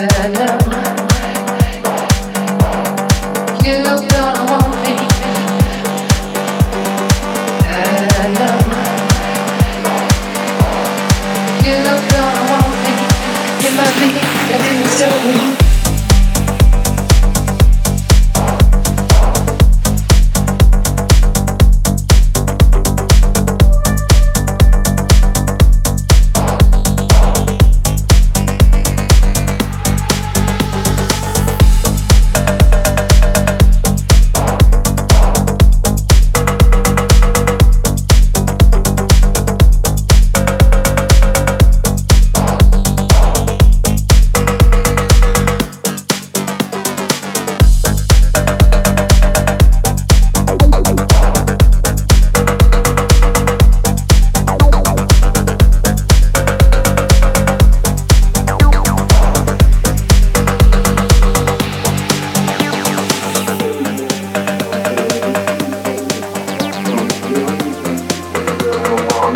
na na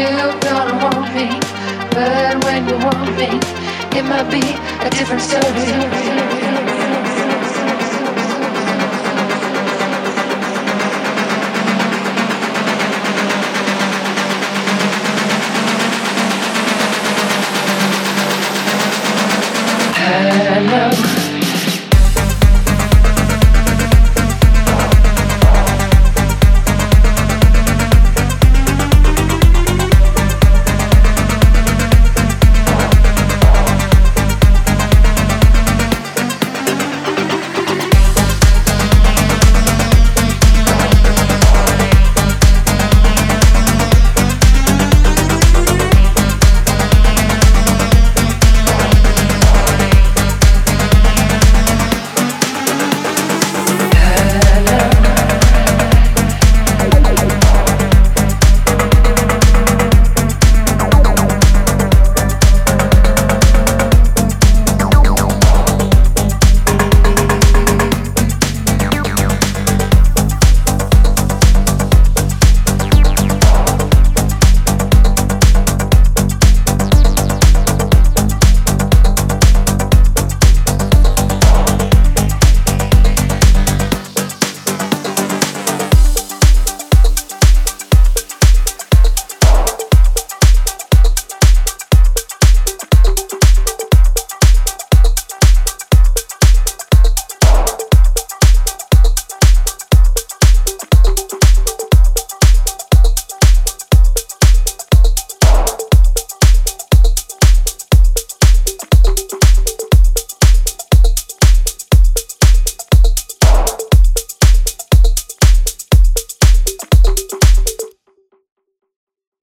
you gonna want me? But when you want me, it might be a different story.